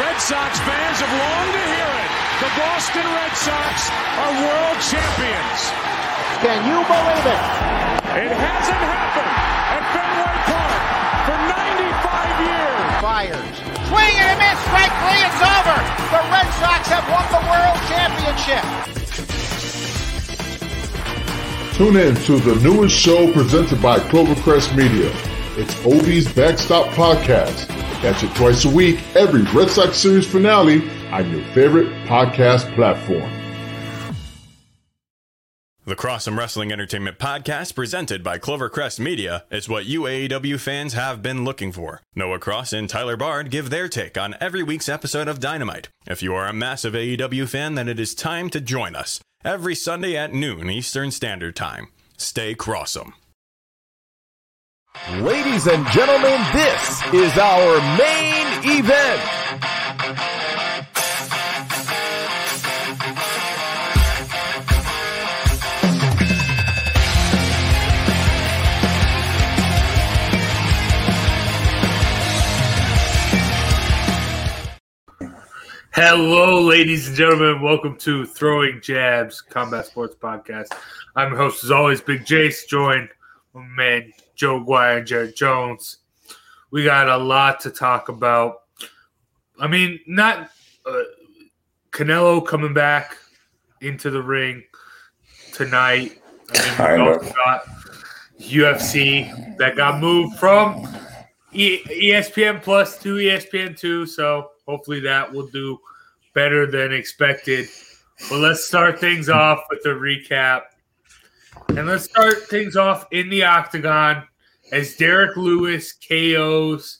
Red Sox fans have longed to hear it. The Boston Red Sox are world champions. Can you believe it? It hasn't happened at Fenway Park for 95 years. Fires. Swing and a miss. Strike three. It's over. The Red Sox have won the world championship. Tune in to the newest show presented by Clovercrest Media. It's Obie's Backstop Podcast. Catch it twice a week, every Red Sox series finale on your favorite podcast platform. The Crossum Wrestling Entertainment Podcast, presented by Clovercrest Media, is what you AEW fans have been looking for. Noah Cross and Tyler Bard give their take on every week's episode of Dynamite. If you are a massive AEW fan, then it is time to join us every Sunday at noon Eastern Standard Time. Stay Crossum. Ladies and gentlemen, this is our main event. Hello, ladies and gentlemen. Welcome to Throwing Jabs Combat Sports Podcast. I'm your host, as always, Big Jace, joined man Joe Guire and Jared Jones. We got a lot to talk about. I mean, not uh, Canelo coming back into the ring tonight. I mean, we also got UFC that got moved from E- ESPN Plus to ESPN Two, so hopefully that will do better than expected. But let's start things off with a recap, and let's start things off in the octagon as Derrick Lewis KOs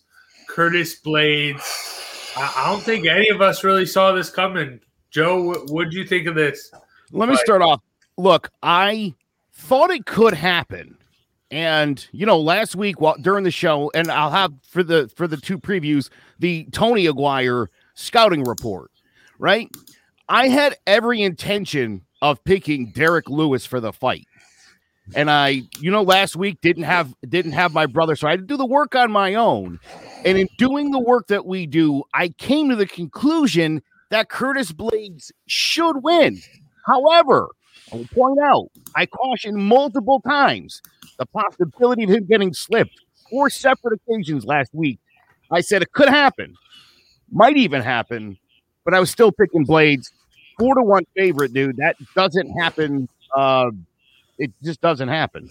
Curtis Blaydes. I, I don't think any of us really saw this coming. Joe, what would you think of this? Let me start off. Look, I thought it could happen. And you know, last week while during the show, and I'll have for the for the two previews, the Tony Aguirre scouting report, right? I had every intention of picking Derrick Lewis for the fight. And I, you know, last week didn't have didn't have my brother, so I had to do the work on my own. And in doing the work that we do, I came to the conclusion that Curtis Blaydes should win. However, I will point out, I cautioned multiple times the possibility of him getting slipped four separate occasions last week. I said it could happen, might even happen, but I was still picking Blaydes. Four to one favorite, dude. That doesn't happen. Uh, it just doesn't happen.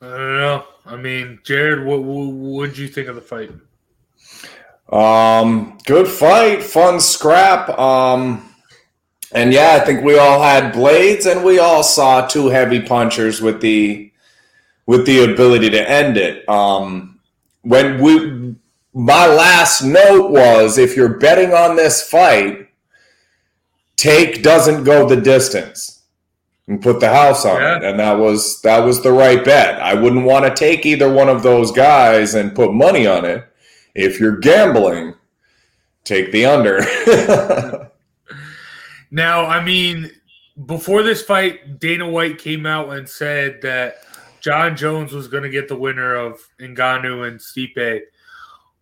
I don't know. I mean, Jared, what would you think of the fight? Um, good fight, fun scrap. Um, and yeah, I think we all had Blaydes, and we all saw two heavy punchers with the with the ability to end it. Um, when we, my last note was, if you're betting on this fight, take doesn't go the distance and put the house on Yeah. it, and that was that was the right bet. I wouldn't want to take either one of those guys and put money on it. If you're gambling, take the under. Now, I mean, before this fight, Dana White came out and said that Jon Jones was going to get the winner of Ngannou and Stipe.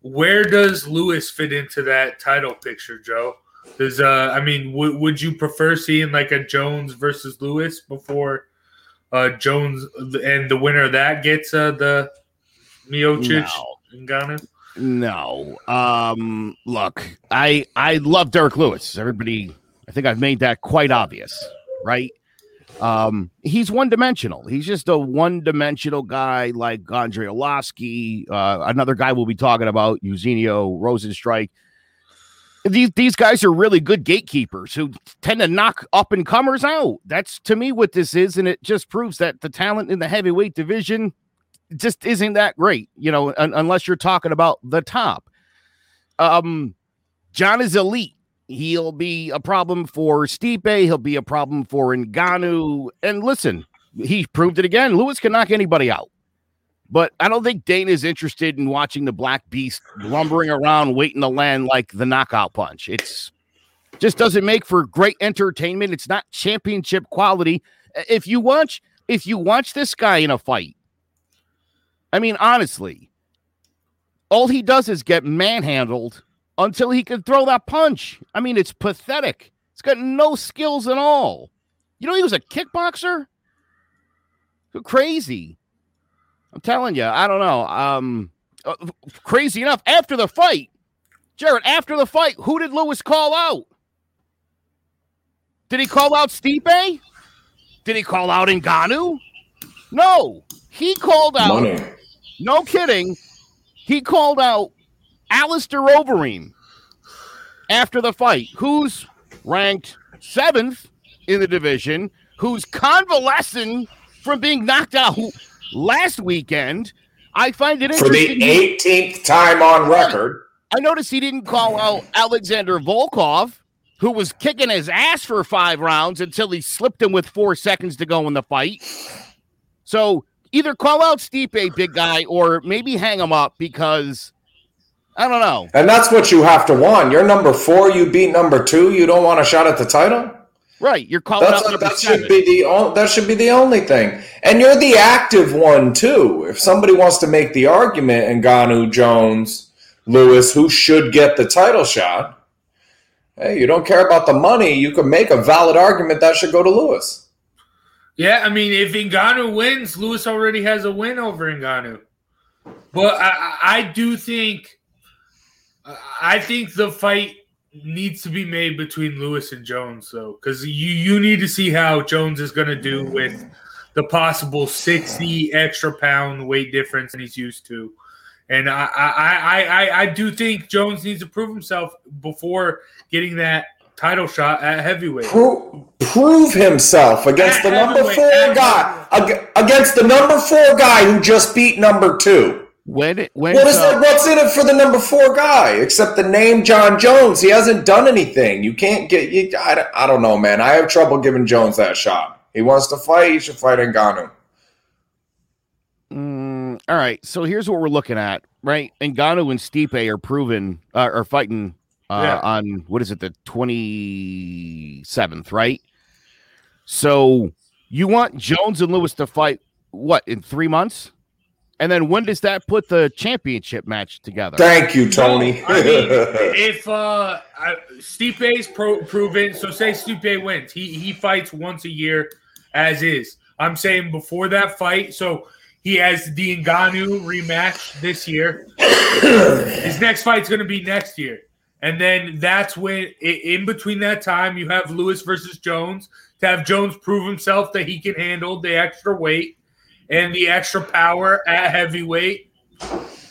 Where does Lewis fit into that title picture, Joe? Does uh, I mean, w- would you prefer seeing like a Jones versus Lewis before uh, Jones and the winner of that gets uh, the Miocic Ngannou? No. Um, look, I I love Derrick Lewis. Everybody, I think I've made that quite obvious, right? Um, he's one dimensional. He's just a one dimensional guy like Andrei Arlovski, uh, another guy we'll be talking about, Jairzinho Rozenstruik. These these guys are really good gatekeepers who tend to knock up and comers out. That's to me what this is, and it just proves that the talent in the heavyweight division just isn't that great, you know, un- unless you're talking about the top. Um, Jon is elite. He'll be a problem for Stipe. He'll be a problem for Ngannou. And listen, he proved it again. Lewis can knock anybody out. But I don't think Dana is interested in watching the Black Beast lumbering around, waiting to land like the knockout punch. It's just doesn't make for great entertainment. It's not championship quality. If you watch, if you watch this guy in a fight, I mean, honestly, all he does is get manhandled until he can throw that punch. I mean, it's pathetic. He's got no skills at all. You know, he was a kickboxer. Crazy. I'm telling you, I don't know. Um, uh, crazy enough. After the fight, Jared, after the fight, who did Lewis call out? Did he call out Stipe? Did he call out Ngannou? No, he called out. Money. No kidding. He called out Alistair Overeem after the fight, who's ranked seventh in the division, who's convalescing from being knocked out last weekend. I find it For the 18th time on record. I noticed he didn't call out Alexander Volkov, who was kicking his ass for five rounds until he slipped him with four seconds to go in the fight. So either call out Stipe, big guy, or maybe hang him up because I don't know. And that's what you have to want. You're number four. You beat number two. You don't want a shot at the title. Right, you're calling That's out number that seven. should be the o- that should be the only thing. And you're the active one too. If somebody wants to make the argument, Ngannou Jones, Lewis, who should get the title shot? Hey, you don't care about the money. You can make a valid argument that should go to Lewis. Yeah, I mean, if Ngannou wins, Lewis already has a win over Ngannou. But I, I- I do think, I think the fight needs to be made between Lewis and Jones, though, because you you need to see how Jones is going to do with the possible sixty extra pound weight difference than he's used to. And I, I, I, I, I do think Jones needs to prove himself before getting that title shot at heavyweight. Pro- prove himself against the number four guy. Against the number four guy who just beat number two. When it when What is uh, that? What's in it for the number four guy except the name Jon Jones? He hasn't done anything. You can't get. You, I, don't- I don't know, man. I have trouble giving Jones that shot. He wants to fight. He should fight Ngannou. Mm, all right, so here's what we're looking at, right? Ngannou and Stipe are proven uh, are fighting uh, Yeah. on what is it, the twenty seventh, right? So you want Jones and Lewis to fight what in three months, and then when does that put the championship match together? Thank you, Tony. No, I mean, if uh, I- Stipe's pro- proven, so say Stipe wins, he he fights once a year, as is. I'm saying before that fight, so he has the Ngannou rematch this year. His next fight's going to be next year, and then that's when in between that time you have Lewis versus Jones to have Jones prove himself that he can handle the extra weight and the extra power at heavyweight,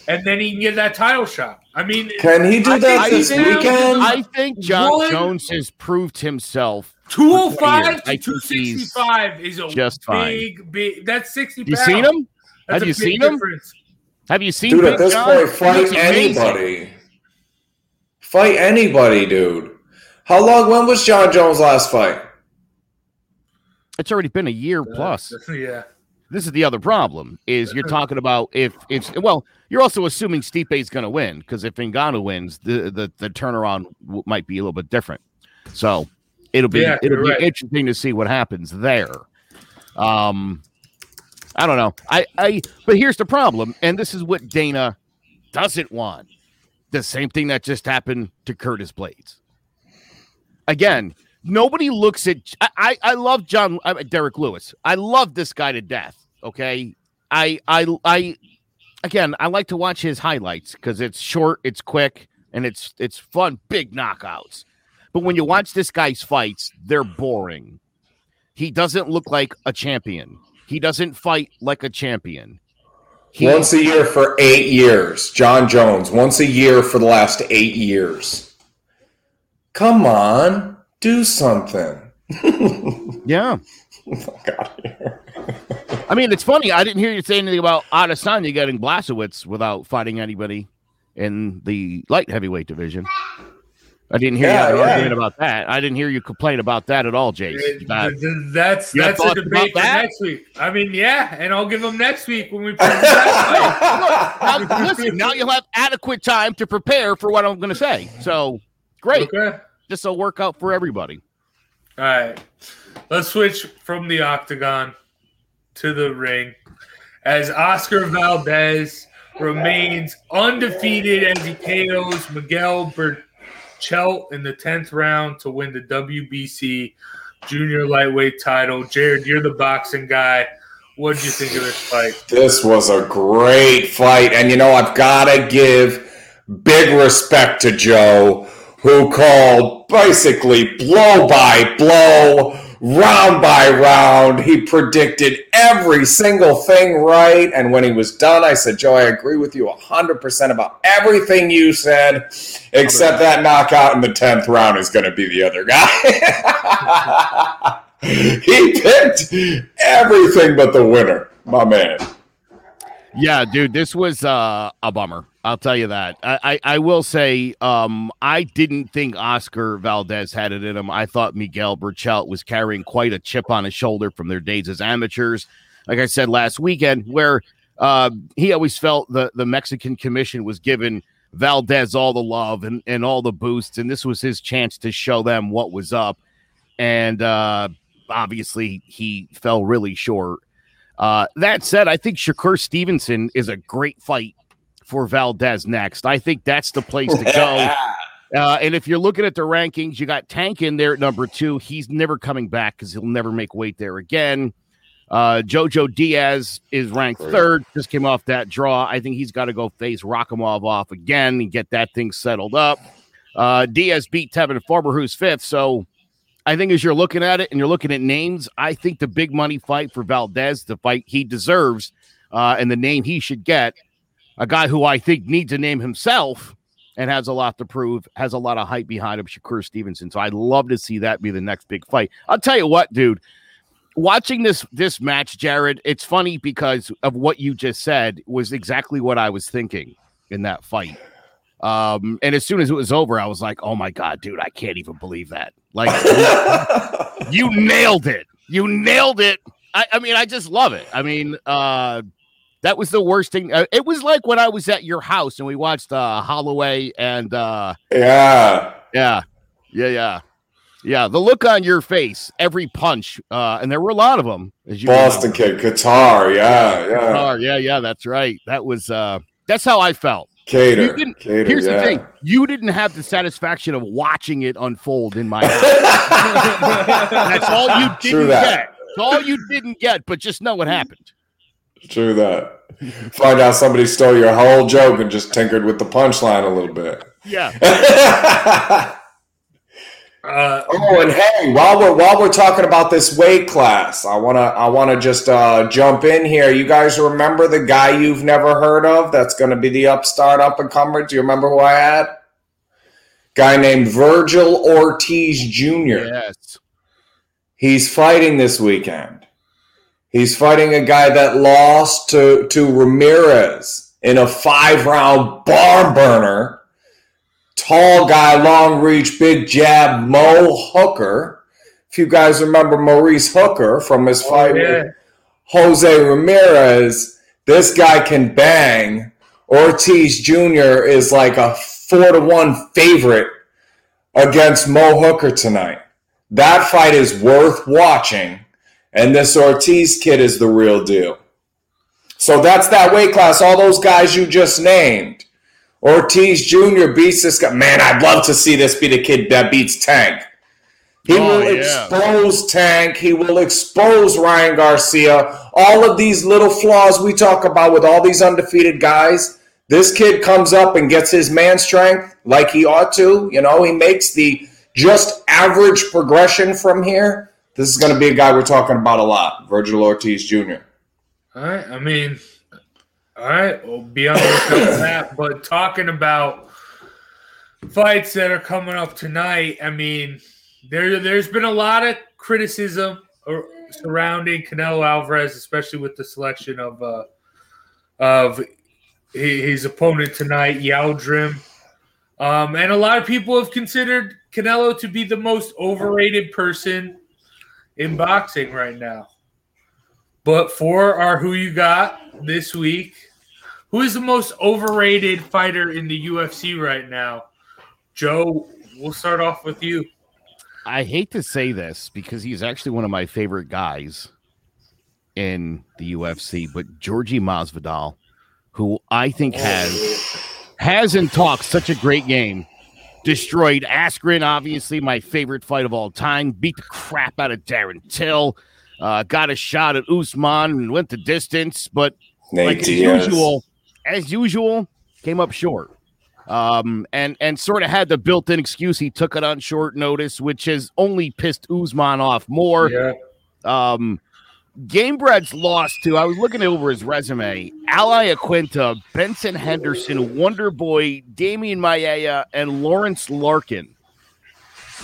and then he can get that title shot. I mean, Can he do I that think- this I think- weekend? I think John One- Jones has proved himself. 205 to 265 is a just fine. big, big. That's 60 You seen him? That's Have you big seen him? Have you seen dude, Big at this John? point, fight anybody. Fight anybody, dude. How long? When was Jon Jones' last fight? It's already been a year uh, plus. Yeah. This is the other problem is you're talking about if it's well you're also assuming Stipe's going to win because if Ngannou wins the, the the turnaround might be a little bit different so it'll be Yeah, it'll be right. interesting to see what happens there um I don't know I I but here's the problem and this is what Dana doesn't want the same thing that just happened to Curtis Blaydes again nobody looks at I I, I love John uh, Derrick Lewis. I love this guy to death. Okay, I I I again I like to watch his highlights because it's short, it's quick, and it's it's fun. Big knockouts. But when you watch this guy's fights, they're boring. He doesn't look like a champion. He doesn't fight like a champion. He, Once a year for eight years. Jon Jones. Once a year for the last eight years. Come on, do something. yeah. Oh Fuck here. I mean, it's funny. I didn't hear you say anything about Adesanya getting Blachowicz without fighting anybody in the light heavyweight division. I didn't hear Yeah, you yeah. arguing about that. I didn't hear you complain about that at all, Jace. It- That- th- th- that's that's a debate for that? next week. I mean, yeah, and I'll give them next week when we that now, listen, now you'll have adequate time to prepare for what I'm going to say. So great. Okay. This will work out for everybody. All right. Let's switch from the octagon to the ring as Oscar Valdez remains undefeated as he KOs Miguel Berchelt in the 10th round to win the WBC junior lightweight title. Jared, you're the boxing guy. What did you think of this fight? This was a great fight. And, you know, I've got to give big respect to Joe, who called basically blow by blow round by round. He predicted every single thing right. And when he was done, I said, Joe, I agree with you 100% about everything you said, except that knockout in the 10th round is going to be the other guy. he picked everything but the winner, my man. Yeah, dude, this was uh, a bummer. I'll tell you that. I, I, I, will say um, I didn't think Oscar Valdez had it in him. I thought Miguel Berchelt was carrying quite a chip on his shoulder from their days as amateurs. Like I said last weekend, where uh, he always felt the, the Mexican commission was giving Valdez all the love and, and all the boosts, and this was his chance to show them what was up. And uh, obviously, he fell really short. Uh, that said, I think Shakur Stevenson is a great fight for Valdez next. I think that's the place to go. Uh, and if you're looking at the rankings, you got Tank in there at number two. He's never coming back because he'll never make weight there again. Uh, Jojo Diaz is ranked third. Just came off that draw. I think he's got to go face Rakhimov off again and get that thing settled up. Uh, Diaz beat Tevin Farmer, who's fifth. So I think as you're looking at it and you're looking at names, I think the big money fight for Valdez, the fight he deserves, uh, and the name he should get, a guy who I think needs a name himself and has a lot to prove, has a lot of hype behind him, Shakur Stevenson. So I'd love to see that be the next big fight. I'll tell you what, dude. Watching this this match, Jared, it's funny because of what you just said was exactly what I was thinking in that fight. Um, and as soon as it was over, I was like, "Oh my god, dude, I can't even believe that!" Like, you, you nailed it. You nailed it. I, I mean, I just love it. I mean, uh, that was the worst thing. Uh, it was like when I was at your house and we watched uh, Holloway and uh, yeah, yeah, yeah, yeah, yeah. The look on your face, every punch, uh, and there were a lot of them. As you Boston kid, Kattar, yeah, yeah, Kattar, yeah, yeah. That's right. That was uh, that's how I felt. Kattar. Kattar here's yeah. the thing: you didn't have the satisfaction of watching it unfold in my. that's all you didn't get. That's all you didn't get. But just know what happened. True that. Find out somebody stole your whole joke and just tinkered with the punchline a little bit. Yeah. uh, oh, and hey, while we're while we're talking about this weight class, I wanna I wanna just uh, jump in here. You guys remember the guy you've never heard of? That's going to be the upstart up and comer. Do you remember who I had? Guy named Vergil Ortiz Jr. Yes. He's fighting this weekend. He's fighting a guy that lost to, to Ramirez in a five round barn burner. Tall guy, long reach, big jab, Mo Hooker. If you guys remember Maurice Hooker from his oh, fight yeah. with Jose Ramirez, this guy can bang. Ortiz Jr. is like a four to one favorite against Mo Hooker tonight. That fight is worth watching. And this Ortiz kid is the real deal. So that's that weight class. All those guys you just named. Ortiz Jr. beats this guy. Man, I'd love to see this be the kid that beats Tank. He oh, will yeah. expose Tank. He will expose Ryan Garcia. All of these little flaws we talk about with all these undefeated guys. This kid comes up and gets his man strength like he ought to. You know, he makes the just average progression from here. This is going to be a guy we're talking about a lot, Vergil Ortiz Jr. All right. I mean, all right. We'll be on the lookout for that. But talking about fights that are coming up tonight, I mean, there there's been a lot of criticism surrounding Canelo Alvarez, especially with the selection of uh, of his opponent tonight, Yildirim. Um, and a lot of people have considered Canelo to be the most overrated person in boxing right now. But for our who you got this week, who is the most overrated fighter in the UFC right now? Joe, we'll start off with you. I hate to say this because he's actually one of my favorite guys in the UFC, but Georgie Masvidal, who I think oh. has hasn't talked such a great game. Destroyed Askren, obviously my favorite fight of all time. Beat the crap out of Darren Till. Uh, got a shot at Usman and went the distance, but Nate like as usual, as usual, came up short. Um, and and sort of had the built-in excuse he took it on short notice, which has only pissed Usman off more. Yeah. Um, Gamebred's lost to. I was looking over his resume: Al Iaquinta, Benson Henderson, Wonder Boy, Damian Maia, and Lorenz Larkin.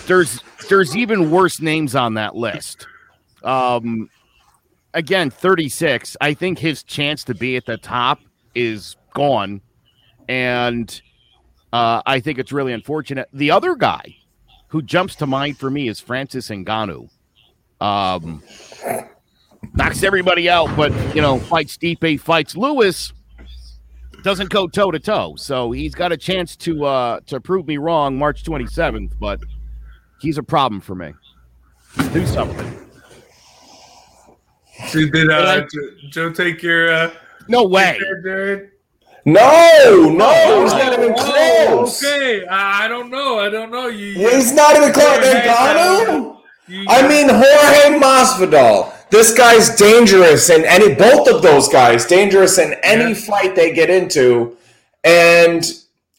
There's there's even worse names on that list. Um, again, 36. I think his chance to be at the top is gone, and uh, I think it's really unfortunate. The other guy who jumps to mind for me is Francis Ngannou. Um, knocks everybody out, but you know, fights Stipe, fights Lewis, doesn't go toe to toe. So he's got a chance to uh to prove me wrong March 27th, but he's a problem for me. Do something. So did uh, I- Joe, Joe take your uh, No way. your Jared? No, no, he's Oh, not even Oh, close. okay, I I don't know. I don't know. You, you- He's not even close. Yeah, Ngannou? you- I mean, Jorge Masvidal. This guy's dangerous in any. Both of those guys dangerous in any Yeah. fight they get into, and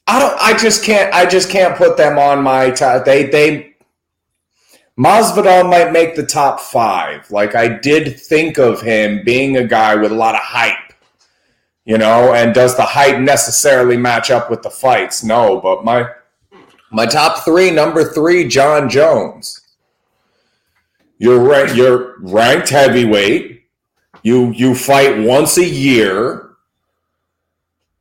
I don't. I just can't. I just can't put them on my top. They they. Masvidal might make the top five. Like I did think of him being a guy with a lot of hype, you know. And does the hype necessarily match up with the fights? No, but my my top three. Number three, Jon Jones. You're right. You're ranked heavyweight. You you fight once a year.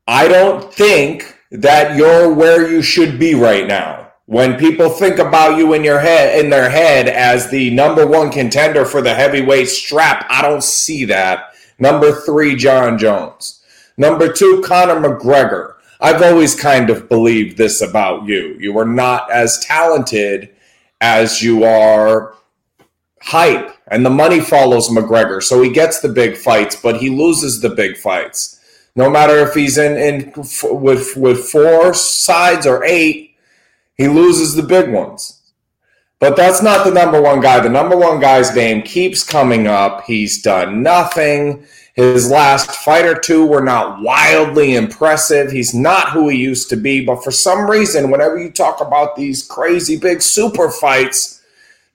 I don't think that you're where you should be right now. When people think about you in your head in their head as the number one contender for the heavyweight strap, I don't see that. Number three, Jon Jones. Number two, Conor McGregor. I've always kind of believed this about you. You are not as talented as you are hype and the money follows McGregor. So he gets the big fights, but he loses the big fights. No matter if he's in, in f- with with four sides or eight, he loses the big ones. But that's not the number one guy. The number one guy's name keeps coming up. He's done nothing. His last fight or two were not wildly impressive. He's not who he used to be. But for some reason, whenever you talk about these crazy big super fights,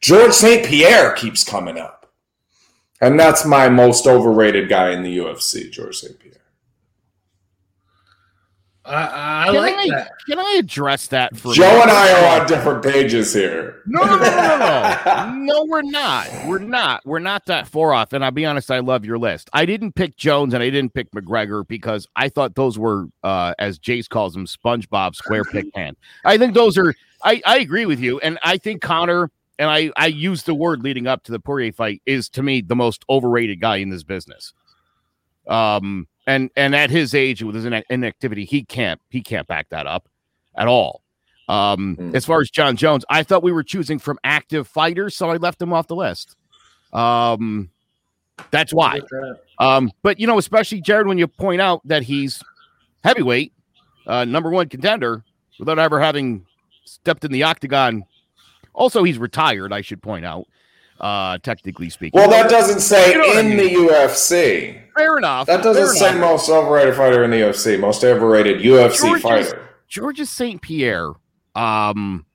Georges St. Pierre keeps coming up. And that's my most overrated guy in the UFC, Georges St. Pierre. I, I Can like I, that. can I address that for Joe minute? and I are on different pages here. No, no, no, no, no. no, we're not. We're not. We're not that far off. And I'll be honest, I love your list. I didn't pick Jones and I didn't pick McGregor because I thought those were, uh, as Jace calls them, SpongeBob square pick hand. I think those are. I, I agree with you, and I think Connor and I I used the word leading up to the Poirier fight is to me the most overrated guy in this business. Um, and and at his age with his ine- inactivity, he can't he can't back that up at all. Um, Mm. as far as Jon Jones, I thought we were choosing from active fighters, so I left him off the list. Um, that's why. Um, but you know, especially Jared, when you point out that he's heavyweight, uh, number one contender, without ever having stepped in the octagon. Also, he's retired. I should point out, uh, technically speaking. Well, that doesn't say You know what I in mean. the UFC. fair enough. That doesn't say enough. most overrated fighter in the UFC. Most overrated UFC fighter. Georges St. Pierre, um,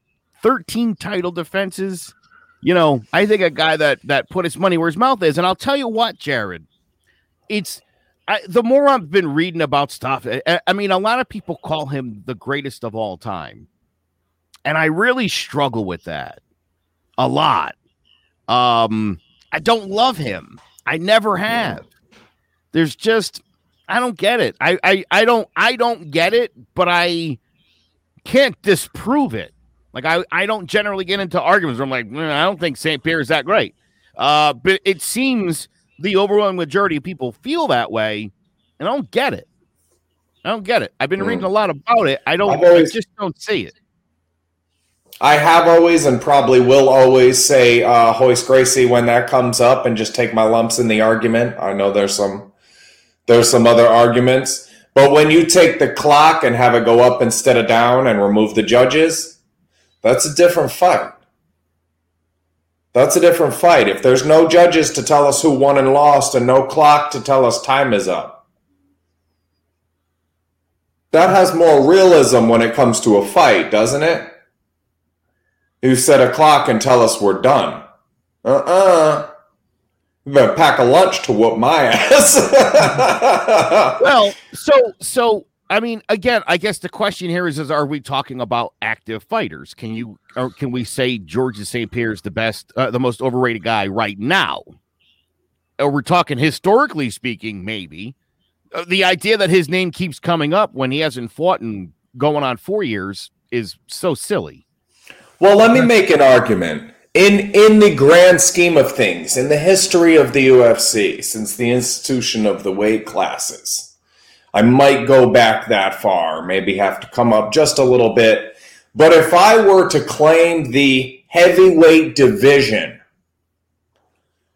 13 title defenses. You know, I think a guy that that put his money where his mouth is. And I'll tell you what, Jared, it's I, the more I've been reading about stuff. I, I mean, a lot of people call him the greatest of all time, and I really struggle with that a lot. Um, I don't love him. I never have. There's just I don't get it. I, I I don't I don't get it, but I can't disprove it. Like I I don't generally get into arguments where I'm like, "Mm, I don't think St. Pierre is that great. Uh, but it seems the overwhelming majority of people feel that way, and I don't get it. I don't get it. I've been Mm. reading a lot about it. I don't. Always- I just don't see it. I have always and probably will always say uh, Royce Gracie when that comes up and just take my lumps in the argument. I know there's some there's some other arguments, But when you take the clock and have it go up instead of down and remove the judges, that's a different fight. That's a different fight. If there's no judges to tell us who won and lost and no clock to tell us time is up, that has more realism when it comes to a fight, doesn't it? You set a clock and tell us we're done. Uh uh-uh. uh better pack a lunch to whoop my ass. well, so so I mean, again, I guess the question here is: Is are we talking about active fighters? Can you or can we say Georges St. Pierre is the best, uh, the most overrated guy right now? Or we're talking historically speaking, maybe. Uh, the idea that his name keeps coming up when he hasn't fought in going on four years is so silly. Well, let me make an argument. In in the grand scheme of things, in the history of the UFC, since the institution of the weight classes, I might go back that far, maybe have to come up just a little bit. But if I were to claim the heavyweight division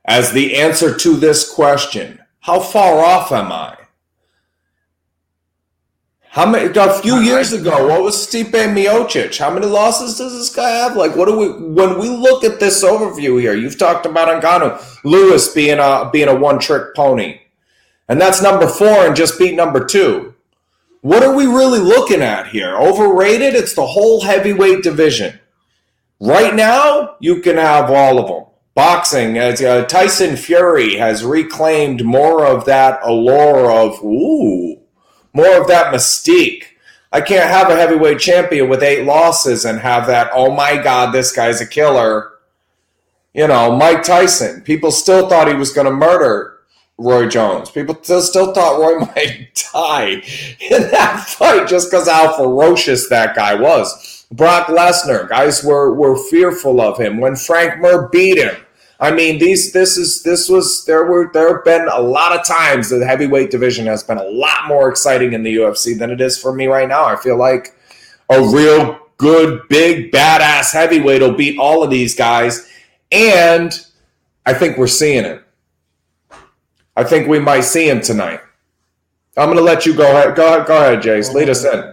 as the answer to this question, how far off am I? How many? A few years ago, what was Stipe Miocic? How many losses does this guy have? Like, what do we? When we look at this overview here, you've talked about Ngannou, Lewis being a being a one trick pony, and that's number four and just beat number two. What are we really looking at here? Overrated? It's the whole heavyweight division. Right now, you can have all of them. Boxing, as uh, Tyson Fury has reclaimed more of that allure of ooh more of that mystique. I can't have a heavyweight champion with eight losses and have that, oh my God, this guy's a killer. You know, Mike Tyson. People still thought he was going to murder Roy Jones. People still, still thought Roy might die in that fight just because how ferocious that guy was. Brock Lesnar, guys were, were fearful of him. When Frank Mir beat him, I mean, these this is this was there were there have been a lot of times the heavyweight division has been a lot more exciting in the UFC than it is for me right now. I feel like a real good, big, badass heavyweight will beat all of these guys, and I think we're seeing it. I think we might see him tonight. I'm going to let you go ahead. Go ahead, go ahead, Jace. Lead us in.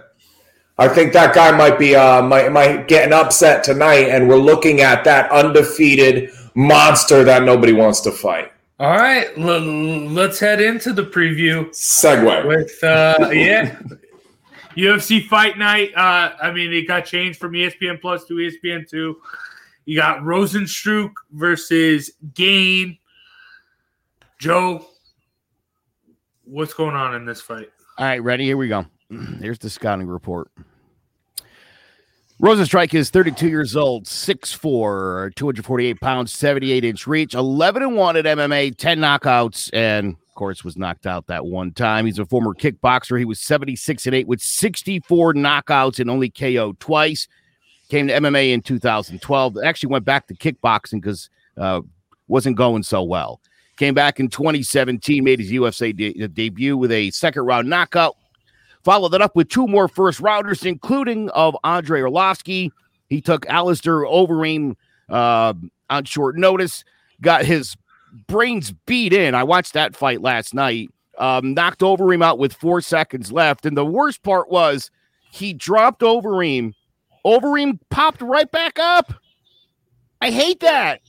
I think that guy might be uh, might might get an upset tonight, and we're looking at that undefeated monster that nobody wants to fight. All right, l- let's head into the preview. Segue with uh, yeah, UFC Fight Night. Uh, I mean, it got changed from ESPN Plus to ESPN Two. You got Rozenstruik versus Gane. Joe, what's going on in this fight? All right, ready? Here we go. Here's the scouting report. Rozenstruik is 32 years old, 6'4, 248 pounds, 78 inch reach, 11 and 1 at MMA, 10 knockouts, and of course was knocked out that one time. He's a former kickboxer. He was 76 and 8 with 64 knockouts and only KO twice. Came to MMA in 2012. Actually went back to kickboxing because uh, wasn't going so well. Came back in 2017, made his UFC de- debut with a second round knockout Followed that up with two more first rounders, including of Andrei Arlovski. He took Alistair Overeem uh, on short notice, got his brains beat in. I watched that fight last night. Um, knocked Overeem out with four seconds left. And the worst part was he dropped Overeem. Overeem popped right back up. I hate that.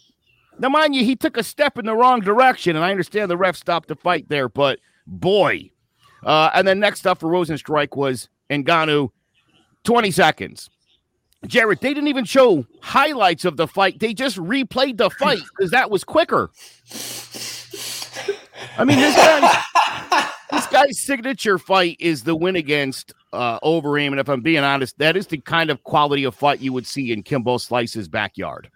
Now, mind you, he took a step in the wrong direction, and I understand the ref stopped the fight there, but boy, uh, and then next up for Rozenstruik was Ngannou, 20 seconds. Jared, they didn't even show highlights of the fight. They just replayed the fight because that was quicker. I mean, this guy's, this guy's signature fight is the win against uh, Overeem. And if I'm being honest, that is the kind of quality of fight you would see in Kimbo Slice's backyard.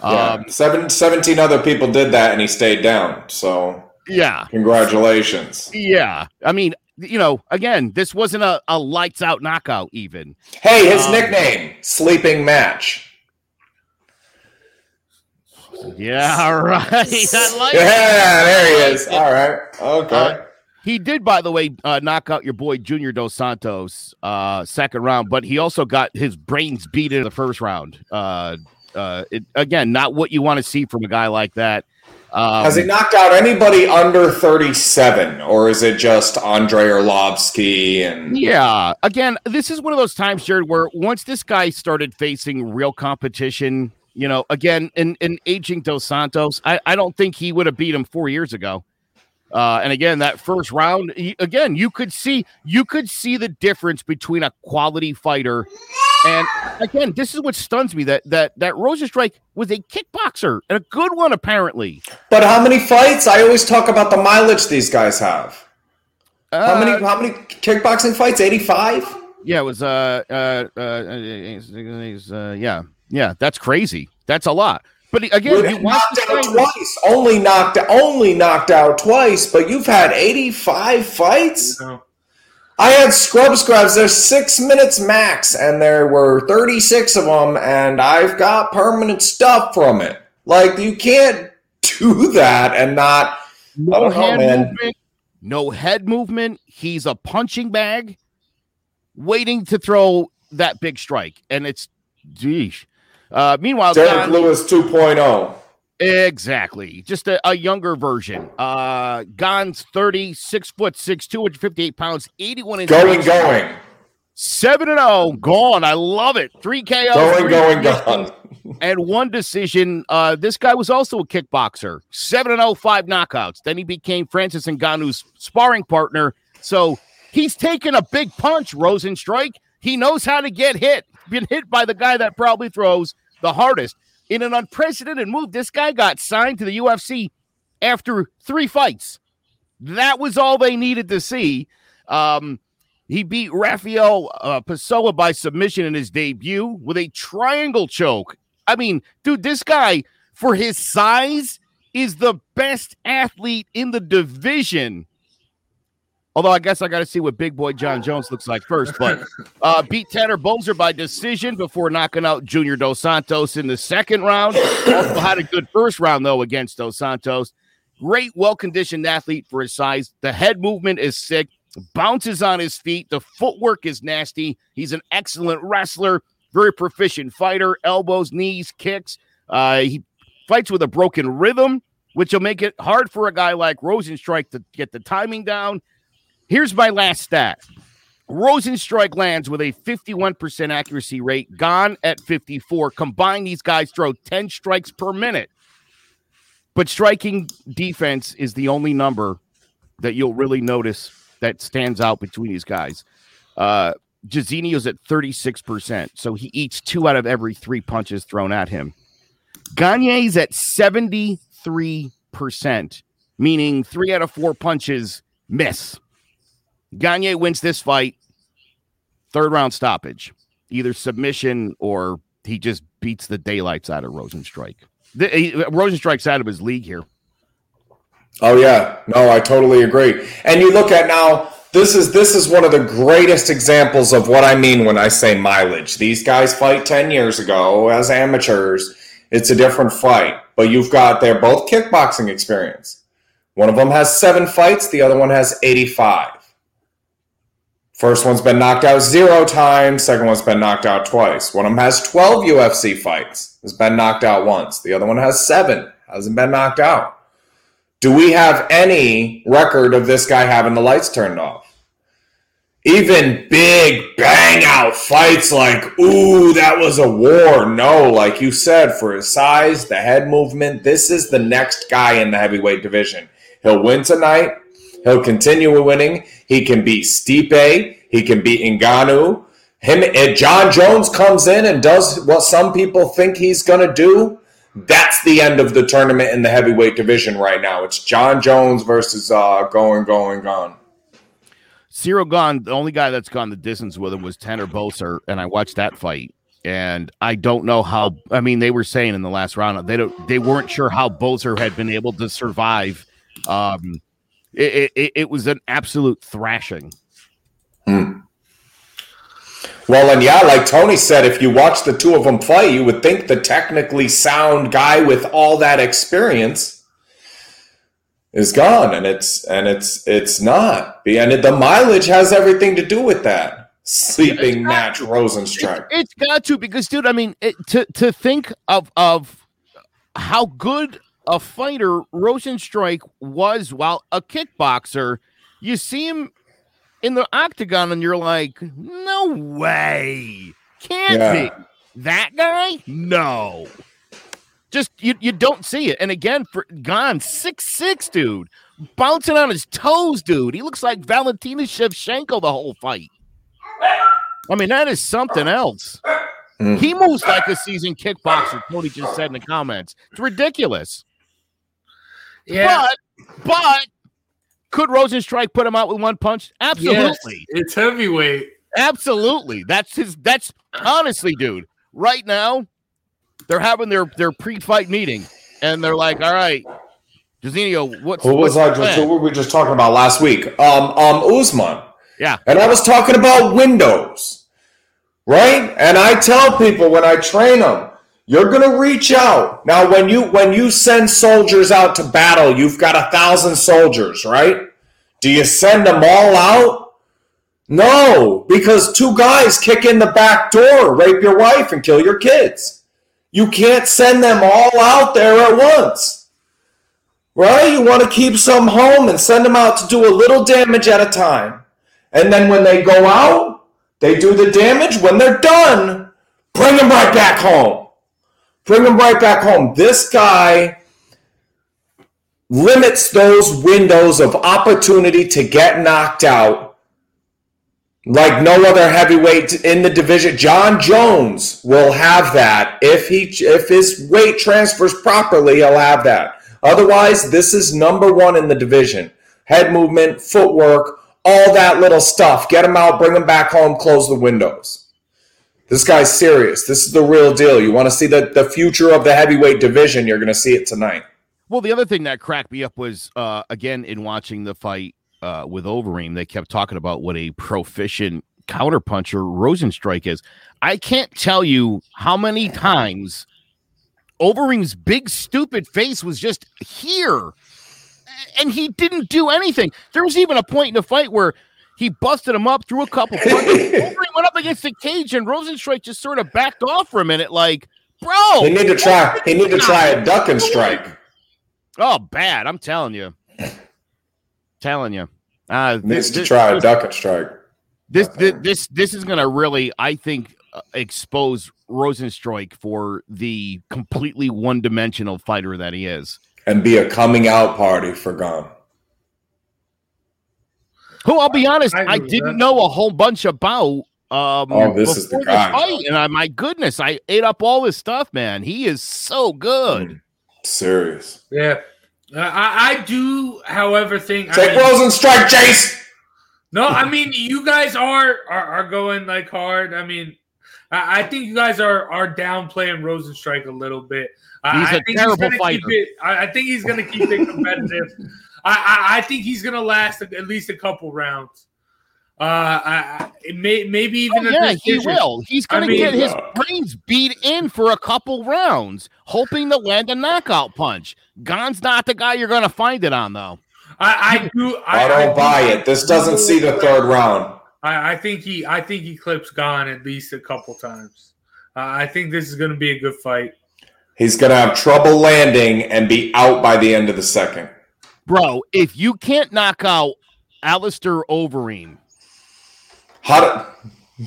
Yeah, um, seven, 17 other people did that and he stayed down. So yeah. Congratulations. Yeah. I mean, you know, again, this wasn't a, a lights out knockout, even. Hey, his um, nickname, Sleeping Match. Yeah, all right. like yeah, there he is. All right. Okay. Uh, he did, by the way, uh, knock out your boy Junior Dos Santos uh, second round, but he also got his brains beat in the first round. Uh, uh, it, again, not what you want to see from a guy like that. Um, Has he knocked out anybody under 37, or is it just Andrei Arlovski and Yeah. Again, this is one of those times, Jared, where once this guy started facing real competition, you know, again, in, in aging Dos Santos, I, I don't think he would have beat him four years ago. Uh, and again, that first round, he- again, you could see you could see the difference between a quality fighter and again, this is what stuns me that that that Rozenstruik was a kickboxer and a good one apparently. But how many fights? I always talk about the mileage these guys have. How Uh, many how many kickboxing fights? 85? Yeah, it was uh uh uh, uh, uh yeah yeah that's crazy. That's a lot. But again, you watch knocked out guy- twice. Only knocked only knocked out twice, but you've had 85 fights? No. I had scrub scrubs. There's six minutes max, and there were 36 of them, and I've got permanent stuff from it. Like you can't do that and not. No know, hand movement, no head movement. He's a punching bag, waiting to throw that big strike, and it's geesh. Uh, meanwhile, Derrick Don- Lewis oh. 2.0. Exactly. Just a, a younger version. Uh Gane's 30, six foot six, 258 pounds, 81 inches. Going, going, Seven and oh, gone. I love it. Three KO, going, going, gone. and one decision. Uh, this guy was also a kickboxer. Seven and oh, five knockouts. Then he became Francis Ngannou's sparring partner. So he's taken a big punch, Rozenstruik. He knows how to get hit. Been hit by the guy that probably throws the hardest. In an unprecedented move, this guy got signed to the UFC after three fights. That was all they needed to see. Um, he beat Rafael uh, Pessoa by submission in his debut with a triangle choke. I mean, dude, this guy, for his size, is the best athlete in the division. Although I guess I got to see what big boy Jon Jones looks like first. But uh, beat Tanner Boser by decision before knocking out Junior Dos Santos in the second round. Also had a good first round, though, against Dos Santos. Great, well conditioned athlete for his size. The head movement is sick, bounces on his feet. The footwork is nasty. He's an excellent wrestler, very proficient fighter, elbows, knees, kicks. Uh, he fights with a broken rhythm, which will make it hard for a guy like Rozenstruik to get the timing down. Here's my last stat. Rozenstruik lands with a 51% accuracy rate, Gane at 54. Combined, these guys throw 10 strikes per minute. But striking defense is the only number that you'll really notice that stands out between these guys. Uh Jairzinho's at 36%, so he eats two out of every three punches thrown at him. Gane's at 73%, meaning three out of four punches miss. Gane wins this fight, third round stoppage, either submission or he just beats the daylights out of Rozenstruik. The, he, Rozenstruik's out of his league here. Oh yeah, no, I totally agree. And you look at now, this is this is one of the greatest examples of what I mean when I say mileage. These guys fight ten years ago as amateurs. It's a different fight, but you've got they're both kickboxing experience. One of them has seven fights, the other one has eighty-five. First one's been knocked out zero times. Second one's been knocked out twice. One of them has 12 UFC fights. Has been knocked out once. The other one has seven. Hasn't been knocked out. Do we have any record of this guy having the lights turned off? Even big bang out fights like, ooh, that was a war. No, like you said, for his size, the head movement, this is the next guy in the heavyweight division. He'll win tonight. He'll continue winning. He can beat Stipe. He can beat Ngannou. Him, if Jon Jones comes in and does what some people think he's going to do, that's the end of the tournament in the heavyweight division right now. It's Jon Jones versus uh, going, going, gone. Ciryl Gane. The only guy that's gone the distance with him was Tanner Boser, and I watched that fight. And I don't know how. I mean, they were saying in the last round they don't. They weren't sure how Boser had been able to survive. Um, it, it, it was an absolute thrashing. Hmm. Well, and yeah, like Tony said, if you watch the two of them fight, you would think the technically sound guy with all that experience is gone, and it's and it's it's not. And the mileage has everything to do with that. Sleeping match Rozenstruik. It's, it's got to because, dude. I mean, it, to to think of of how good a fighter Rozenstruik was while a kickboxer, you see him in the octagon and you're like, no way. Can't Yeah. be. That guy? No. Just you, you don't see it. And again, for Gane six six dude, bouncing on his toes, dude. He looks like Valentina Shevchenko the whole fight. I mean, that is something else. Mm. He moves like a seasoned kickboxer. Tony just said in the comments. It's ridiculous. Yeah. But but could Rozenstruik put him out with one punch? Absolutely. Yes, it's heavyweight. Absolutely. That's his that's honestly, dude. Right now, they're having their their pre-fight meeting and they're like, all right, Jairzinho, what's Who was what's I the just? plan?" Who were we just talking about last week? Um, um, Usman. Yeah. And I was talking about windows, right? And I tell people when I train them, you're gonna reach out. Now, when you when you send soldiers out to battle, you've got a thousand soldiers, right? Do you send them all out? No, because two guys kick in the back door, rape your wife, and kill your kids. You can't send them all out there at once. Right? You want to keep some home and send them out to do a little damage at a time. And then when they go out, they do the damage. When they're done, bring them right back home. Bring them right back home. This guy limits those windows of opportunity to get knocked out like no other heavyweight in the division. Jon Jones will have that if he if his weight transfers properly. He'll have that. Otherwise, this is number one in the division. Head movement, footwork, all that little stuff. Get him out, bring him back home, close the windows. This guy's serious. This is the real deal. You want to see the, the future of the heavyweight division, you're going to see it tonight. Well, the other thing that cracked me up was uh, again in watching the fight uh, with Overeem, they kept talking about what a proficient counterpuncher Rozenstruik is. I can't tell you how many times Overeem's big stupid face was just here, and he didn't do anything. There was even a point in the fight where he busted him up, threw a couple punches. Overeem went up against the cage, and Rozenstruik just sort of backed off for a minute, like, bro. He need to try. He need to try a duck and strike. Oh, bad! I'm telling you, telling you. Uh, Needs to try a duck and strike. This this this, this is going to really, I think, uh, expose Rozenstruik for the completely one-dimensional fighter that he is. and be a coming out party for Gane. Who I'll be honest, I I, didn't that. know a whole bunch about. Um, Oh, this is the before guy. fight, and I, my goodness, I ate up all this stuff, man. He is so good. Serious. Yeah. Uh, I, I do, however, think. I Take mean- Rozenstruik, Jace. No, I mean you guys are are, are going like hard. I mean, I, I think you guys are are downplaying Rozenstruik a little bit. I, He's I a think terrible gonna fighter. Keep it, I, I think he's going to keep it competitive. I, I I think he's going to last at least a couple rounds. Uh, I, I may maybe even Oh, yeah, he will. He's going to mean, get his uh, brains beat in for a couple rounds, hoping to land a knockout punch. Gane's not the guy you're going to find it on, though. I, I do. I, I don't do buy think it. This doesn't see the third round. I, I think he I think he clips Gane at least a couple times. Uh, I think this is going to be a good fight. He's going to have trouble landing and be out by the end of the second. Bro, if you can't knock out Alistair Overeem, How do,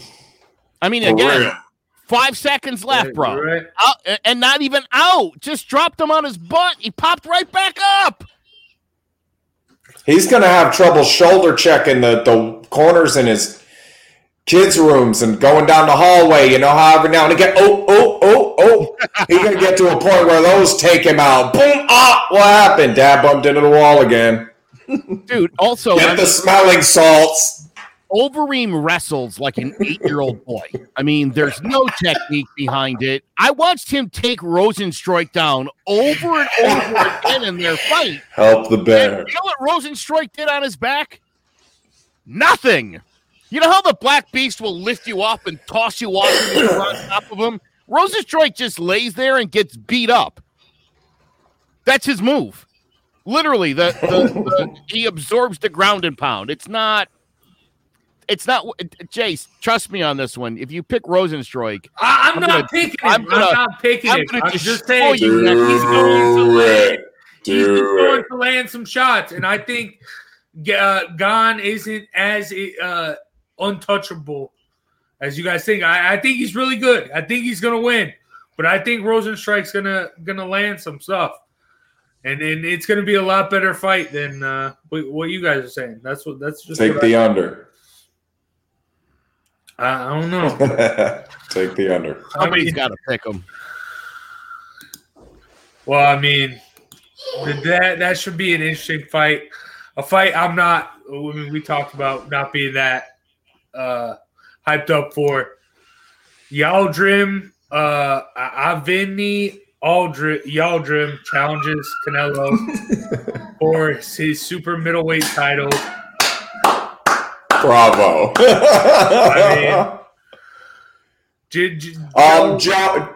I mean, again, real. five seconds left, bro. Right. Out- and not even out. Just dropped him on his butt. He popped right back up. He's going to have trouble shoulder checking the, the corners in his kids' rooms and going down the hallway. You know how every now and again, oh, oh, oh, oh. He's going to get to a point where those take him out. Boom, ah, what happened? Dad bumped into the wall again. Dude, also, Get the smelling salts. Overeem wrestles like an eight year old boy. I mean, there's no technique behind it. I watched him take Rozenstruik down over and over again in their fight. Help the And bear. you know what Rozenstruik did on his back? Nothing. You know how the Black Beast will lift you up and toss you off and you're on top of him? Rozenstruik just lays there and gets beat up. That's his move. Literally, the, the, the he absorbs the ground and pound. It's not. It's not. Jace, trust me on this one. If you pick Rozenstruik, I, I'm, I'm not gonna- picking I'm him. gonna- I'm not picking I'm it. gonna I'm just saying you that he's going to Do land. it. he's been Do going to land some shots, and I think uh, Gane isn't as uh, untouchable as you guys think. I, I think he's really good. I think he's gonna win, but I think Rozenstruik's gonna gonna land some stuff, and and it's gonna be a lot better fight than uh, what, what you guys are saying. That's what that's just Take what the under. I, I don't know. Take the under. I Somebody's mean, got to pick him. well, I mean, that that should be an interesting fight. A fight I'm not. I mean, we talked about not being that uh, hyped up for. Yaldrim, uh, Avini Aldri, Yaldrim challenges Canelo for his super middleweight title. Bravo. I J- J- um, Joe,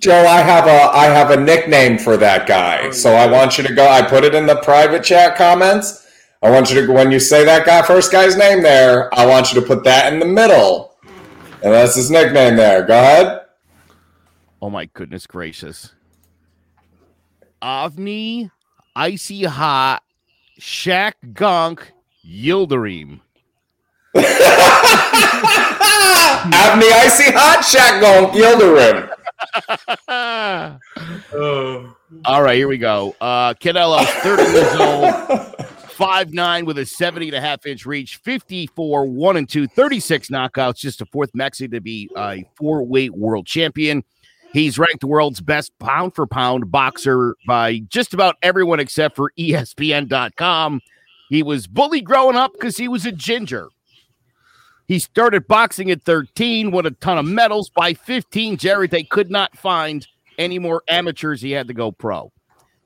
Joe, I have a I have a nickname for that guy. So I want you to go. I put it in the private chat comments. I want you to when you say that guy first guy's name there. I want you to put that in the middle, and that's his nickname there. Go ahead. Oh my goodness gracious. Avni, Icy Hot, Shaq Gunk, Yildirim. Abney Icy Hot Shack going Yildirim. All right, here we go. Uh Canelo, 30 years old, five nine with a 70 and a half inch reach, 54, 1 and 2, 36 knockouts, just a fourth Mexican to be a four weight world champion. He's ranked the world's best pound for pound boxer by just about everyone except for ESPN.com. He was bullied growing up because he was a ginger. He started boxing at 13, won a ton of medals. By 15, Jerry, they could not find any more amateurs. He had to go pro.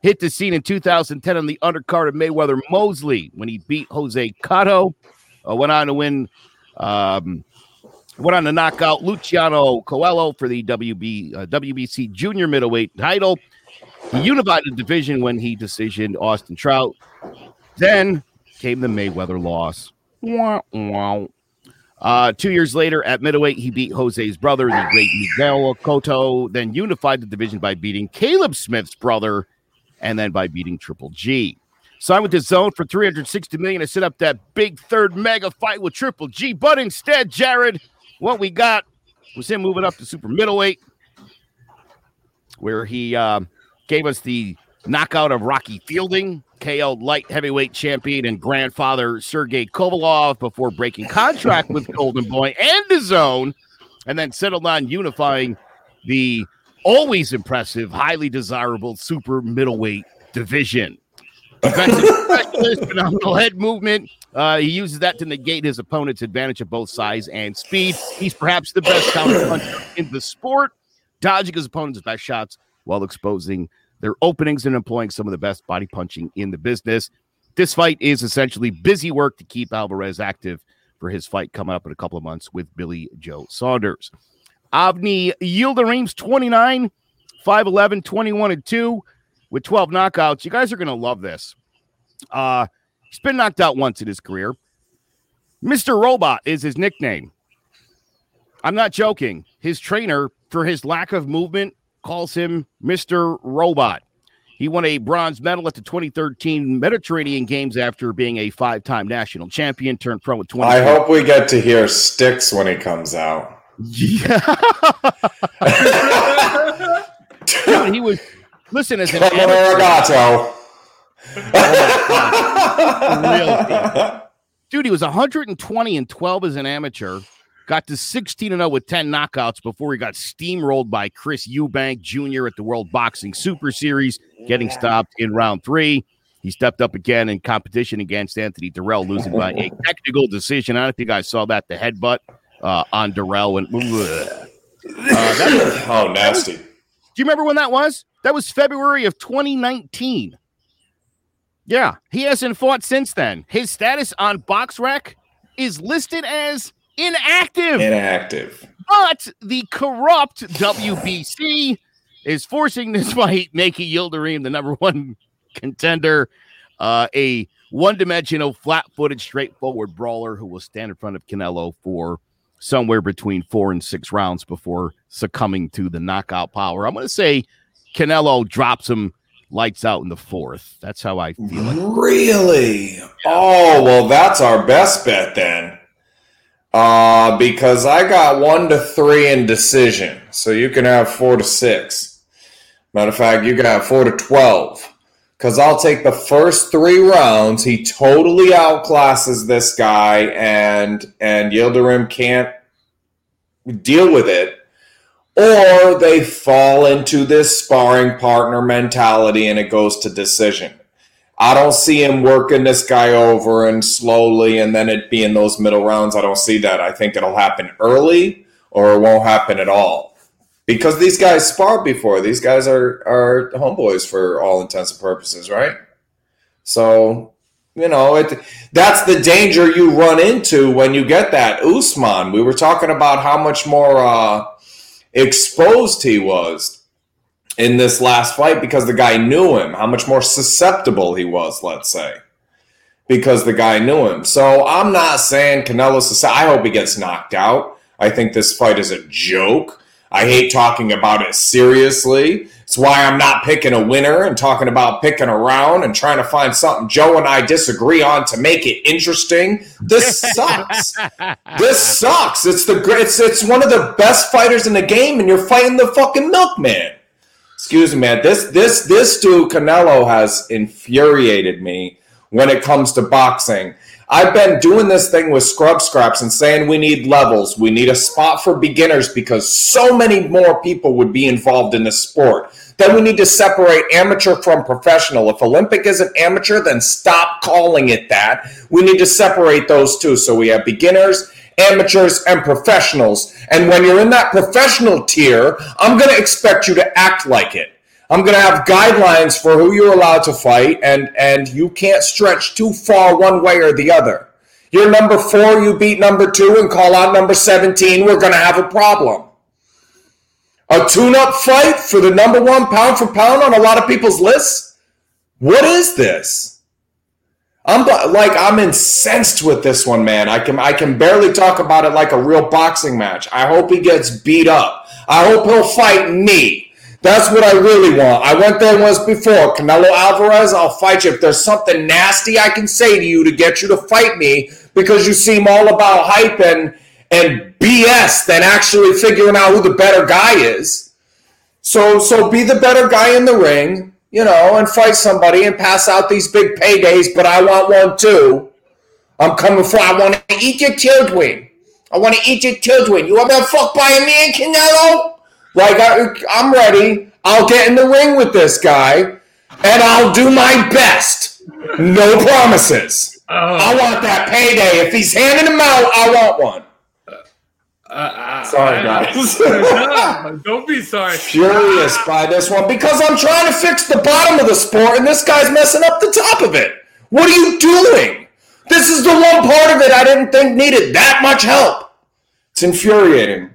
Hit the scene in 2010 on the undercard of Mayweather Mosley when he beat Jose Cotto. Uh, went on to win, um, went on to knock out Luciano Coelho for the WB, uh, WBC junior middleweight title. He unified the division when he decisioned Austin Trout. Then came the Mayweather loss. Uh, two years later, at middleweight, he beat Jose's brother, the great Miguel Cotto, then unified the division by beating Caleb Smith's brother, and then by beating Triple G. Signed with the zone for 360 million to set up that big third mega fight with Triple G. But instead, Jared, what we got was him moving up to super middleweight, where he um, gave us the knockout of Rocky Fielding, KO'd light heavyweight champion and grandfather Sergey Kovalev before breaking contract with Golden Boy and the Zone, and then settled on unifying the always impressive, highly desirable super middleweight division. Specialist, phenomenal head movement. Uh, he uses that to negate his opponent's advantage of both size and speed. He's perhaps the best counter puncher in the sport, dodging his opponent's best shots while exposing their openings and employing some of the best body punching in the business. This fight is essentially busy work to keep Alvarez active for his fight coming up in a couple of months with Billy Joe Saunders. Avni Yildirim's 29, 5'11, 21 and 2 with 12 knockouts. You guys are going to love this. Uh, he's been knocked out once in his career. Mr. Robot is his nickname. I'm not joking. His trainer, for his lack of movement, calls him Mr. Robot. He won a bronze medal at the 2013 Mediterranean Games after being a five time national champion, turned pro with 20. I hope we get to hear Sticks when he comes out. Yeah. Dude, he was, listen, as an Come amateur, Arigato. Oh, Dude, he was 120 and 12 as an amateur. Got to 16 and 0 with 10 knockouts before he got steamrolled by Chris Eubank Jr. at the World Boxing Super Series, getting stopped in round three. He stepped up again in competition against Anthony Dirrell, losing by a technical decision. I don't know if you guys saw that. The headbutt uh, on Dirrell went. Uh, that was- oh, nasty. do you remember when that was? That was February of 2019. Yeah, he hasn't fought since then. His status on BoxRec is listed as inactive. Inactive. But the corrupt WBC is forcing this fight, making Yildirim the number one contender, uh, a one-dimensional, flat-footed, straightforward brawler who will stand in front of Canelo for somewhere between four and six rounds before succumbing to the knockout power. I'm going to say Canelo drops him lights out in the fourth. That's how I feel like. Really? Oh, well, that's our best bet then. Uh, because I got one to three in decision. So you can have four to six. Matter of fact, you got four to 12. Because I'll take the first three rounds. He totally outclasses this guy, and and Yildirim can't deal with it or they fall into this sparring partner mentality and it goes to decision. I don't see him working this guy over and slowly and then it be in those middle rounds. I don't see that. I think it'll happen early or it won't happen at all. Because these guys sparred before. These guys are are homeboys for all intents and purposes, right? So, you know, it that's the danger you run into when you get that Usman. We were talking about how much more uh exposed he was in this last fight because the guy knew him, how much more susceptible he was, let's say, because the guy knew him. So I'm not saying Canelo's. I hope he gets knocked out. I think this fight is a joke. I hate talking about it seriously. It's why I'm not picking a winner and talking about picking around and trying to find something Joe and I disagree on to make it interesting. This sucks. this sucks. It's the it's it's one of the best fighters in the game, and you're fighting the fucking milkman. Excuse me, man. This this this dude Canelo has infuriated me when it comes to boxing. I've been doing this thing with Scrub Scraps and saying we need levels. We need a spot for beginners because so many more people would be involved in the sport. Then we need to separate amateur from professional. If Olympic isn't amateur, then stop calling it that. We need to separate those two. So we have beginners, amateurs, and professionals. And when you're in that professional tier, I'm going to expect you to act like it. I'm going to have guidelines for who you're allowed to fight, and and you can't stretch too far one way or the other. You're number four, you beat number two, and call out number 17. We're going to have a problem. A tune-up fight for the number one pound for pound on a lot of people's lists. What is this? I'm like I'm incensed with this one, man. I can I can barely talk about it like a real boxing match. I hope he gets beat up. I hope he'll fight me. That's what I really want. I went there once before. Canelo Alvarez, I'll fight you. If there's something nasty I can say to you to get you to fight me because you seem all about hype and, and BS than actually figuring out who the better guy is. So, so be the better guy in the ring, you know, and fight somebody and pass out these big paydays, but I want one too. I'm coming for, I want to eat your children. I want to eat your children. You want to fuck by me and Canelo? Like, I, I'm ready. I'll get in the ring with this guy and I'll do my best. No promises. Oh. I want that payday. If he's handing them out, I want one. Uh, uh sorry, guys. no, don't be sorry. Furious by this one because I'm trying to fix the bottom of the sport and this guy's messing up the top of it. What are you doing? This is the one part of it I didn't think needed that much help. It's infuriating.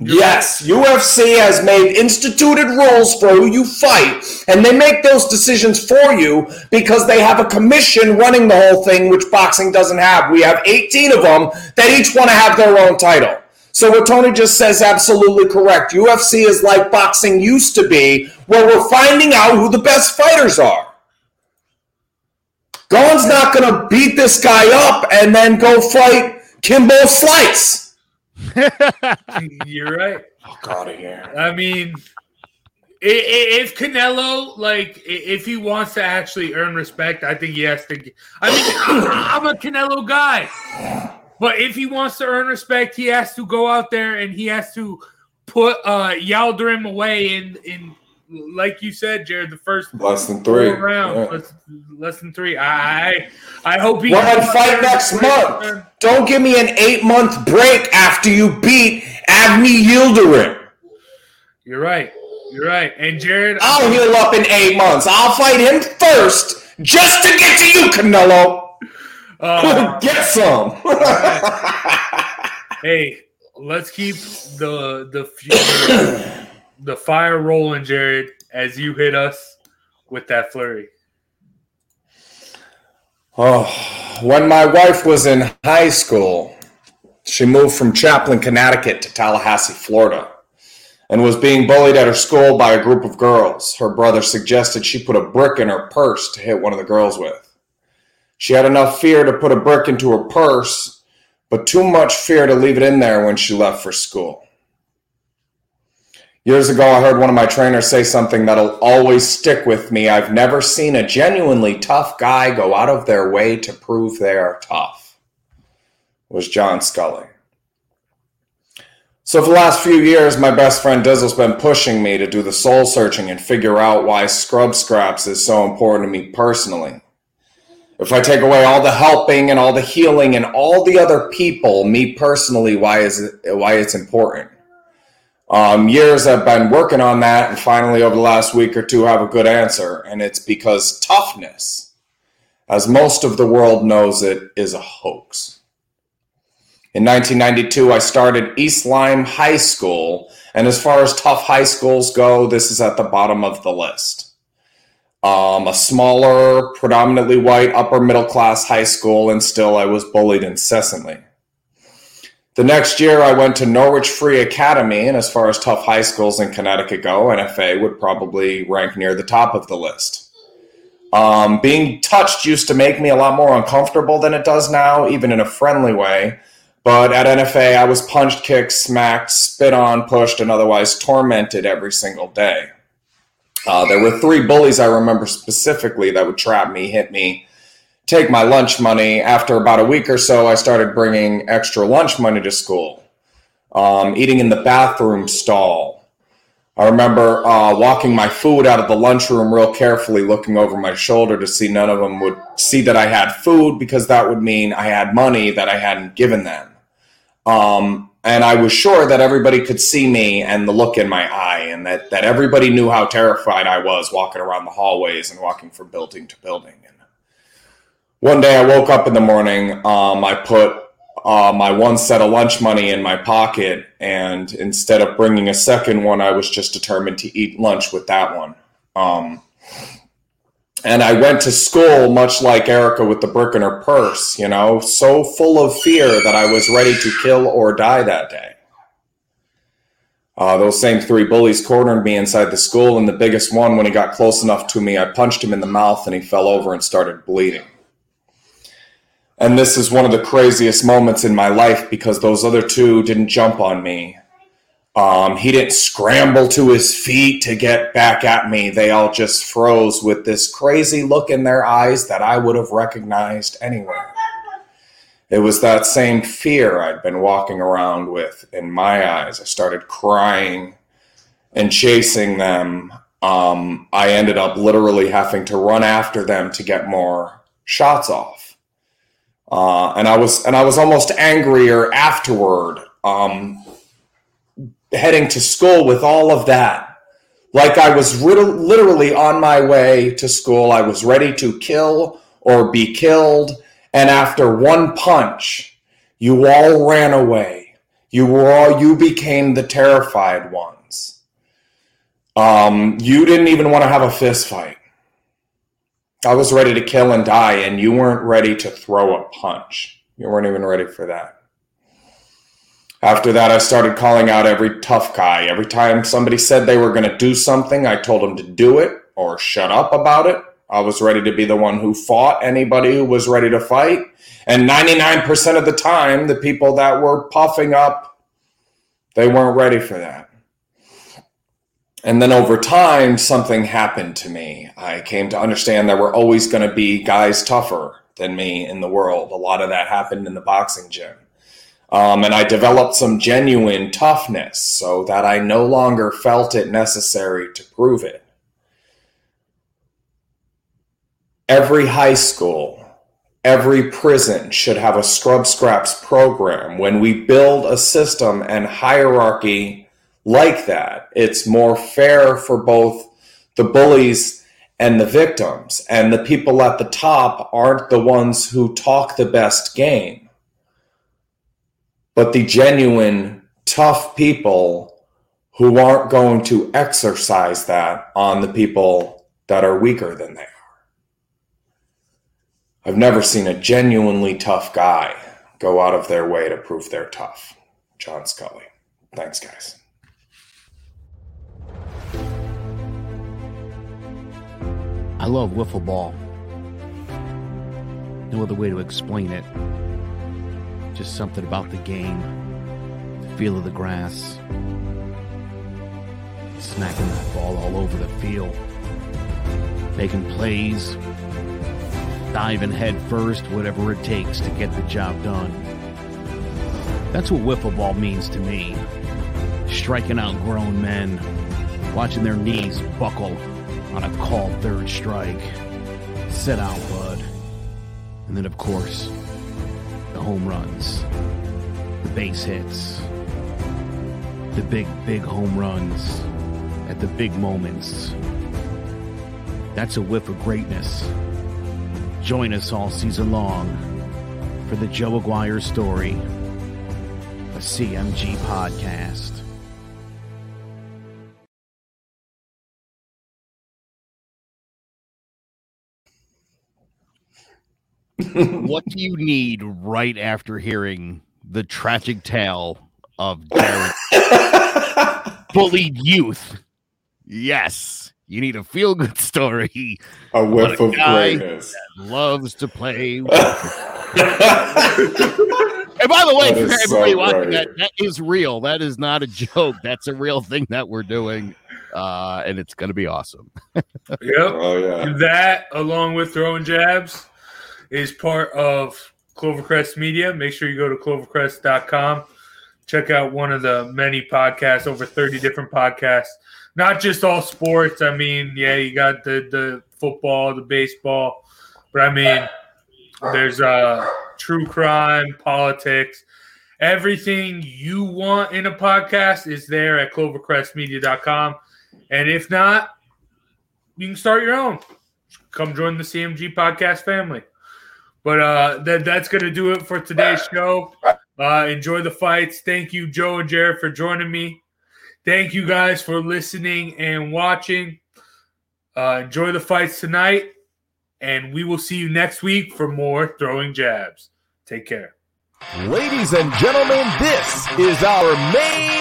Yes, UFC has made instituted rules for who you fight, and they make those decisions for you because they have a commission running the whole thing, which boxing doesn't have. We have 18 of them that each want to have their own title. So what Tony just says absolutely correct. UFC is like boxing used to be, where we're finding out who the best fighters are. Gane's not going to beat this guy up and then go fight Kimbo Slice. You're right. Fuck out of here. I mean, if Canelo, like, if he wants to actually earn respect, I think he has to. I mean, I'm a Canelo guy, but if he wants to earn respect, he has to go out there and he has to put uh Yildirim away in in like you said, Jared, the first less than three round, yeah. less, less, than three. I I hope he. Well, fight next month. Don't give me an eight month break after you beat Avni Yildirim. You're right. You're right. And Jared, I'll heal up in eight months. I'll fight him first, just to get to you, Canelo. Uh, get some. hey, let's keep the the future the fire rolling, Jared, as you hit us with that flurry. Oh, when my wife was in high school, she moved from Chaplin, Connecticut to Tallahassee, Florida. and was being bullied at her school by a group of girls. Her brother suggested she put a brick in her purse to hit one of the girls with. She had enough fear to put a brick into her purse, but too much fear to leave it in there when she left for school. Years ago, I heard one of my trainers say something that'll always stick with me. I've never seen a genuinely tough guy go out of their way to prove they are tough. Was John Scully. So, for the last few years, my best friend Dizzle's been pushing me to do the soul searching and figure out why Scrub Scraps is so important to me personally. If I take away all the helping and all the healing and all the other people, me personally, why is it, why it's important? Um, years I've been working on that, and finally, over the last week or two, have a good answer. And it's because toughness, as most of the world knows it, is a hoax. In 1992, I started East Lyme High School, and as far as tough high schools go, this is at the bottom of the list. Um, a smaller, predominantly white, upper middle class high school, and still I was bullied incessantly. The next year, I went to Norwich Free Academy, and as far as tough high schools in Connecticut go, NFA would probably rank near the top of the list. Um, being touched used to make me a lot more uncomfortable than it does now, even in a friendly way. But at NFA, I was punched, kicked, smacked, spit on, pushed, and otherwise tormented every single day. Uh, there were three bullies I remember specifically that would trap me, hit me, take my lunch money. After about a week or so, I started bringing extra lunch money to school, um, eating in the bathroom stall. I remember uh, walking my food out of the lunchroom real carefully, looking over my shoulder to see none of them would see that I had food because that would mean I had money that I hadn't given them. Um, and I was sure that everybody could see me and the look in my eye, and that, that everybody knew how terrified I was walking around the hallways and walking from building to building one day I woke up in the morning. Um, I put uh, my one set of lunch money in my pocket, and instead of bringing a second one, I was just determined to eat lunch with that one. Um, and I went to school much like Erica with the brick in her purse, you know, so full of fear that I was ready to kill or die that day. Uh, those same three bullies cornered me inside the school, and the biggest one, when he got close enough to me, I punched him in the mouth and he fell over and started bleeding. And this is one of the craziest moments in my life because those other two didn't jump on me. Um, he didn't scramble to his feet to get back at me. They all just froze with this crazy look in their eyes that I would have recognized anywhere. It was that same fear I'd been walking around with in my eyes. I started crying and chasing them. Um, I ended up literally having to run after them to get more shots off. Uh, and I was and I was almost angrier afterward, um, heading to school with all of that. Like I was literally on my way to school. I was ready to kill or be killed. And after one punch, you all ran away. You were all you became the terrified ones. Um, you didn't even want to have a fist fight. I was ready to kill and die, and you weren't ready to throw a punch. You weren't even ready for that. After that, I started calling out every tough guy. Every time somebody said they were going to do something, I told them to do it or shut up about it. I was ready to be the one who fought anybody who was ready to fight. And 99% of the time, the people that were puffing up, they weren't ready for that. And then over time, something happened to me. I came to understand there were always going to be guys tougher than me in the world. A lot of that happened in the boxing gym. Um, and I developed some genuine toughness so that I no longer felt it necessary to prove it. Every high school, every prison should have a Scrub Scraps program. When we build a system and hierarchy like that. It's more fair for both the bullies and the victims. And the people at the top aren't the ones who talk the best game, but the genuine, tough people who aren't going to exercise that on the people that are weaker than they are. I've never seen a genuinely tough guy go out of their way to prove they're tough. John Scully. Thanks, guys. Love wiffle ball. No other way to explain it. Just something about the game, the feel of the grass, smacking that ball all over the field, making plays, diving head first, whatever it takes to get the job done. That's what wiffle ball means to me. Striking out grown men, watching their knees buckle on a called third strike. Sit out, bud. And then, of course, the home runs, the base hits, the big, big home runs at the big moments. That's a whiff of greatness. Join us all season long for the Joe Aguirre story, a CMG podcast. What do you need right after hearing the tragic tale of Darren bullied youth? Yes, you need a feel good story. A about whiff of guy greatness. loves to play. and by the way, for is so everybody watching great. that, that is real. That is not a joke. That's a real thing that we're doing. Uh, and it's going to be awesome. Yep. Oh yeah. That, along with throwing jabs, is part of Clovercrest Media. Make sure you go to clovercrest.com. Check out one of the many podcasts, over 30 different podcasts. Not just all sports. I mean, yeah, you got the, the football, the baseball, but I mean, there's uh, true crime, politics. Everything you want in a podcast is there at clovercrestmedia.com. And if not, you can start your own. Come join the CMG podcast family. But uh, that that's gonna do it for today's show. Uh, enjoy the fights. Thank you, Joe and Jared, for joining me. Thank you guys for listening and watching. Uh, enjoy the fights tonight, and we will see you next week for more throwing jabs. Take care. Ladies and gentlemen, this is our main